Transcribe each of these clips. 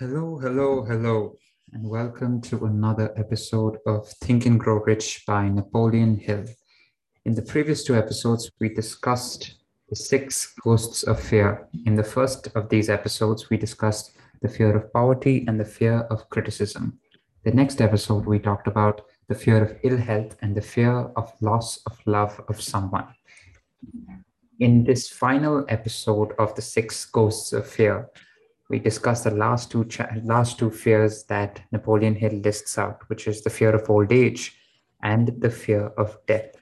Hello, hello, hello, and welcome to another episode of Think and Grow Rich by Napoleon Hill. In the previous two episodes, we discussed the six ghosts of fear. In the first of these episodes, we discussed the fear of poverty and the fear of criticism. The next episode, we talked about the fear of ill health and the fear of loss of love of someone. In this final episode of the six ghosts of fear, we discussed the last two cha- last two fears that Napoleon Hill lists out, which is the fear of old age and the fear of death.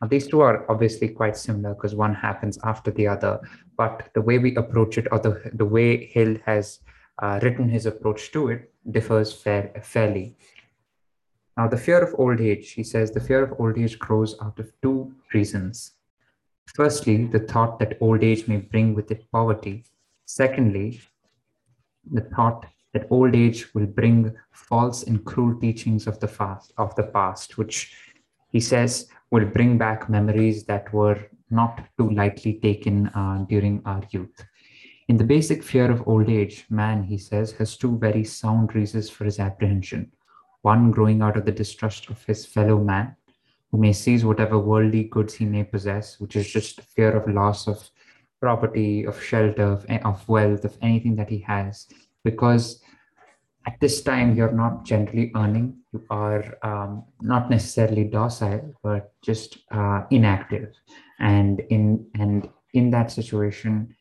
Now, these two are obviously quite similar because one happens after the other, but the way we approach it, or the, the way Hill has uh, written his approach to it, differs fair, fairly. Now, the fear of old age, he says, the fear of old age grows out of two reasons. Firstly, the thought that old age may bring with it poverty. Secondly, the thought that old age will bring false and cruel teachings of the past, of the past, which he says will bring back memories that were not too lightly taken uh, during our youth. In the basic fear of old age, man, he says, has two very sound reasons for his apprehension. One growing out of the distrust of his fellow man, who may seize whatever worldly goods he may possess, which is just fear of loss of property, of shelter, of, of wealth, of anything that he has, because at this time you're not generally earning, you are um, not necessarily docile, but just uh, inactive, and in and in that situation,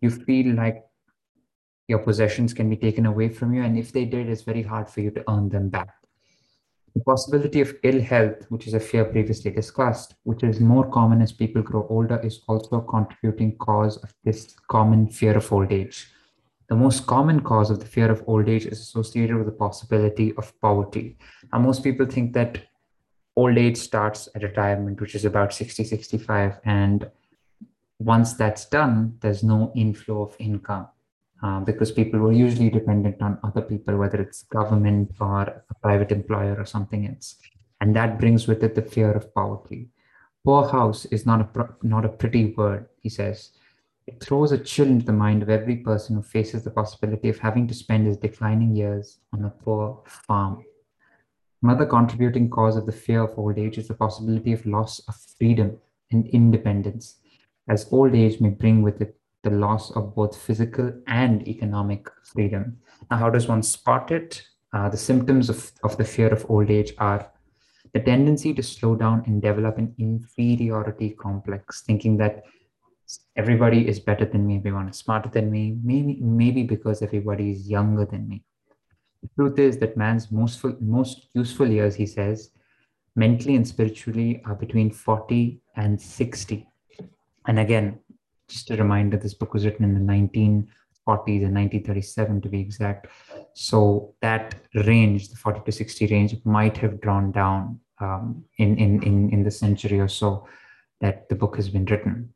you feel like your possessions can be taken away from you, and if they did, it's very hard for you to earn them back. The possibility of ill health, which is a fear previously discussed, which is more common as people grow older, is also a contributing cause of this common fear of old age. The most common cause of the fear of old age is associated with the possibility of poverty. Now, most people think that old age starts at retirement, which is about 60, 65. And once that's done, there's no inflow of income uh, because people were usually dependent on other people, whether it's government or a private employer or something else. And that brings with it the fear of poverty. Poor house is not a, not a pretty word, he says. It throws a chill into the mind of every person who faces the possibility of having to spend his declining years on a poor farm. Another contributing cause of the fear of old age is the possibility of loss of freedom and independence, as old age may bring with it the loss of both physical and economic freedom. Now, how does one spot it? Uh, the symptoms of, of the fear of old age are the tendency to slow down and develop an inferiority complex, thinking that everybody is better than me, everyone is smarter than me, maybe, maybe because everybody is younger than me. The truth is that man's most, most useful years, he says, mentally and spiritually are between 40 and 60. And again, just a reminder this book was written in the 1940s and 1937 to be exact. So that range the 40 to 60 range might have drawn down um, in, in, in, in the century or so that the book has been written.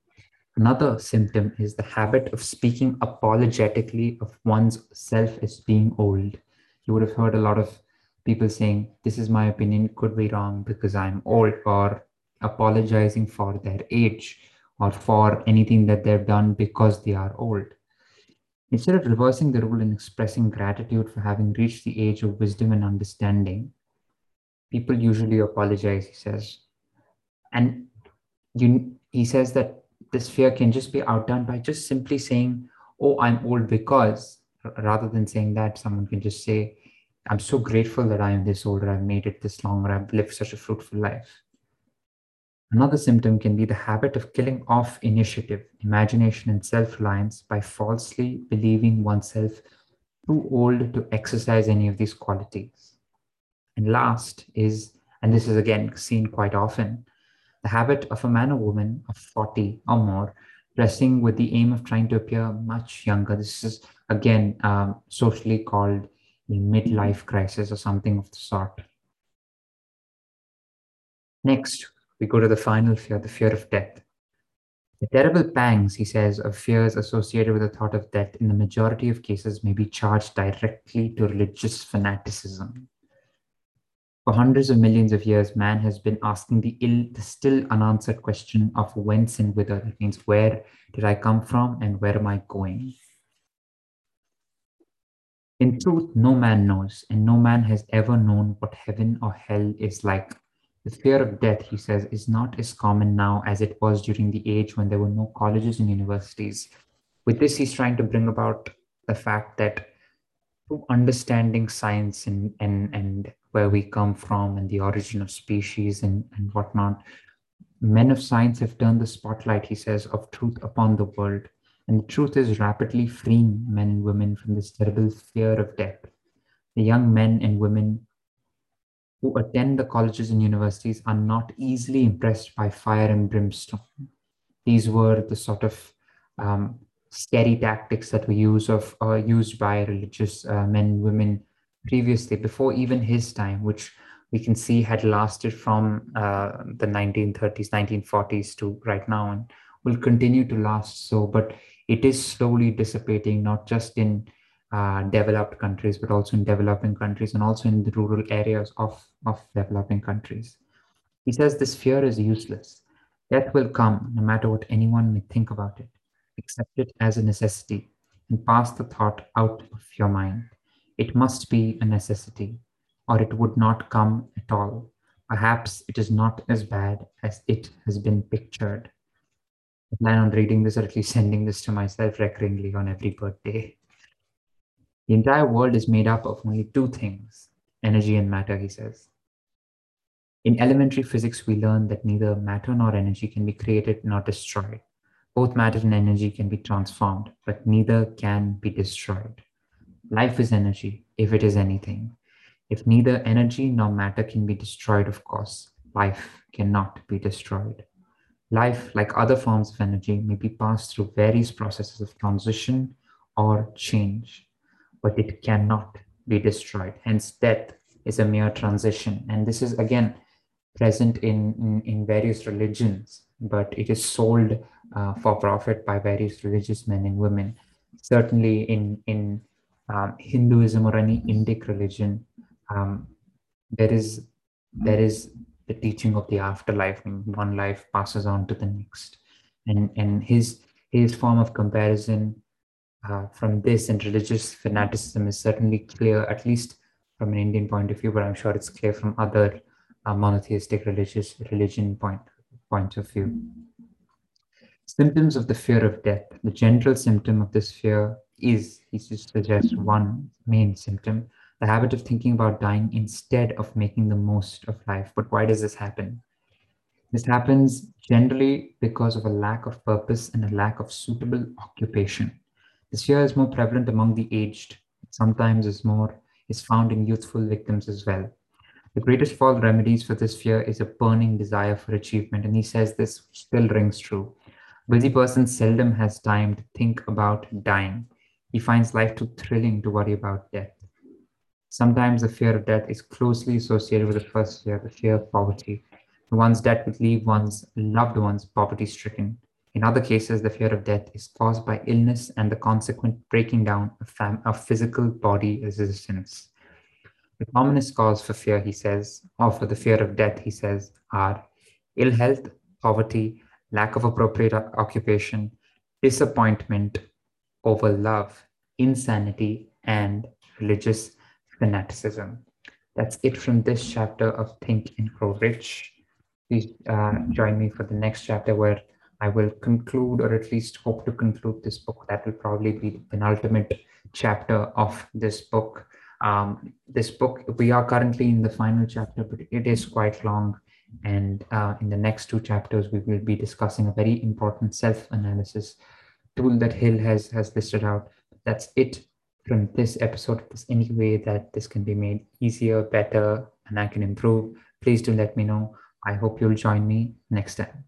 Another symptom is the habit of speaking apologetically of one's self as being old. You would have heard a lot of people saying this is my opinion could be wrong because i'm old or apologizing for their age or for anything that they've done because they are old. Instead of reversing the rule and expressing gratitude for having reached the age of wisdom and understanding, people usually apologize, he says. And you, he says that this fear can just be outdone by just simply saying, Oh, I'm old because, rather than saying that, someone can just say, I'm so grateful that I am this old, or I've made it this long, or I've lived such a fruitful life. Another symptom can be the habit of killing off initiative, imagination, and self reliance by falsely believing oneself too old to exercise any of these qualities. And last is, and this is again seen quite often, the habit of a man or woman of 40 or more dressing with the aim of trying to appear much younger. This is again um, socially called a midlife crisis or something of the sort. Next, we go to the final fear, the fear of death. The terrible pangs, he says, of fears associated with the thought of death in the majority of cases may be charged directly to religious fanaticism. For hundreds of millions of years, man has been asking the, ill, the still unanswered question of whence and whither. It means where did I come from and where am I going? In truth, no man knows, and no man has ever known what heaven or hell is like. The fear of death, he says, is not as common now as it was during the age when there were no colleges and universities. With this, he's trying to bring about the fact that through understanding science and, and, and where we come from and the origin of species and, and whatnot, men of science have turned the spotlight, he says, of truth upon the world. And the truth is rapidly freeing men and women from this terrible fear of death. The young men and women who attend the colleges and universities are not easily impressed by fire and brimstone. These were the sort of um, scary tactics that were used of uh, used by religious uh, men women previously, before even his time, which we can see had lasted from uh, the 1930s, 1940s to right now, and will continue to last so. But it is slowly dissipating, not just in uh, developed countries, but also in developing countries and also in the rural areas of, of developing countries. He says this fear is useless. Death will come no matter what anyone may think about it. Accept it as a necessity and pass the thought out of your mind. It must be a necessity, or it would not come at all. Perhaps it is not as bad as it has been pictured. I plan on reading this or at least sending this to myself recurringly on every birthday. The entire world is made up of only two things energy and matter, he says. In elementary physics, we learn that neither matter nor energy can be created nor destroyed. Both matter and energy can be transformed, but neither can be destroyed. Life is energy, if it is anything. If neither energy nor matter can be destroyed, of course, life cannot be destroyed. Life, like other forms of energy, may be passed through various processes of transition or change but it cannot be destroyed. Hence, death is a mere transition. And this is again present in, in, in various religions, but it is sold uh, for profit by various religious men and women. Certainly, in, in um, Hinduism or any Indic religion, um, there is there is the teaching of the afterlife. one life passes on to the next, and and his his form of comparison uh, from this and religious fanaticism is certainly clear, at least from an Indian point of view, but I'm sure it's clear from other uh, monotheistic religious religion point, point of view. Symptoms of the fear of death. The general symptom of this fear is, he suggests one main symptom, the habit of thinking about dying instead of making the most of life. But why does this happen? This happens generally because of a lack of purpose and a lack of suitable occupation. This fear is more prevalent among the aged. Sometimes is more is found in youthful victims as well. The greatest of all remedies for this fear is a burning desire for achievement, and he says this still rings true. Busy person seldom has time to think about dying. He finds life too thrilling to worry about death. Sometimes the fear of death is closely associated with the first fear, the fear of poverty. One's death would leave one's loved ones poverty stricken. In other cases, the fear of death is caused by illness and the consequent breaking down of, fam- of physical body resistance. The commonest cause for fear, he says, or for the fear of death, he says, are ill health, poverty, lack of appropriate occupation, disappointment over love, insanity, and religious fanaticism. That's it from this chapter of Think and Grow Rich. Please uh, join me for the next chapter where I will conclude or at least hope to conclude this book. That will probably be the penultimate chapter of this book. Um, this book, we are currently in the final chapter, but it is quite long. And uh, in the next two chapters, we will be discussing a very important self-analysis tool that Hill has, has listed out. That's it from this episode. If there's any way that this can be made easier, better, and I can improve, please do let me know. I hope you'll join me next time.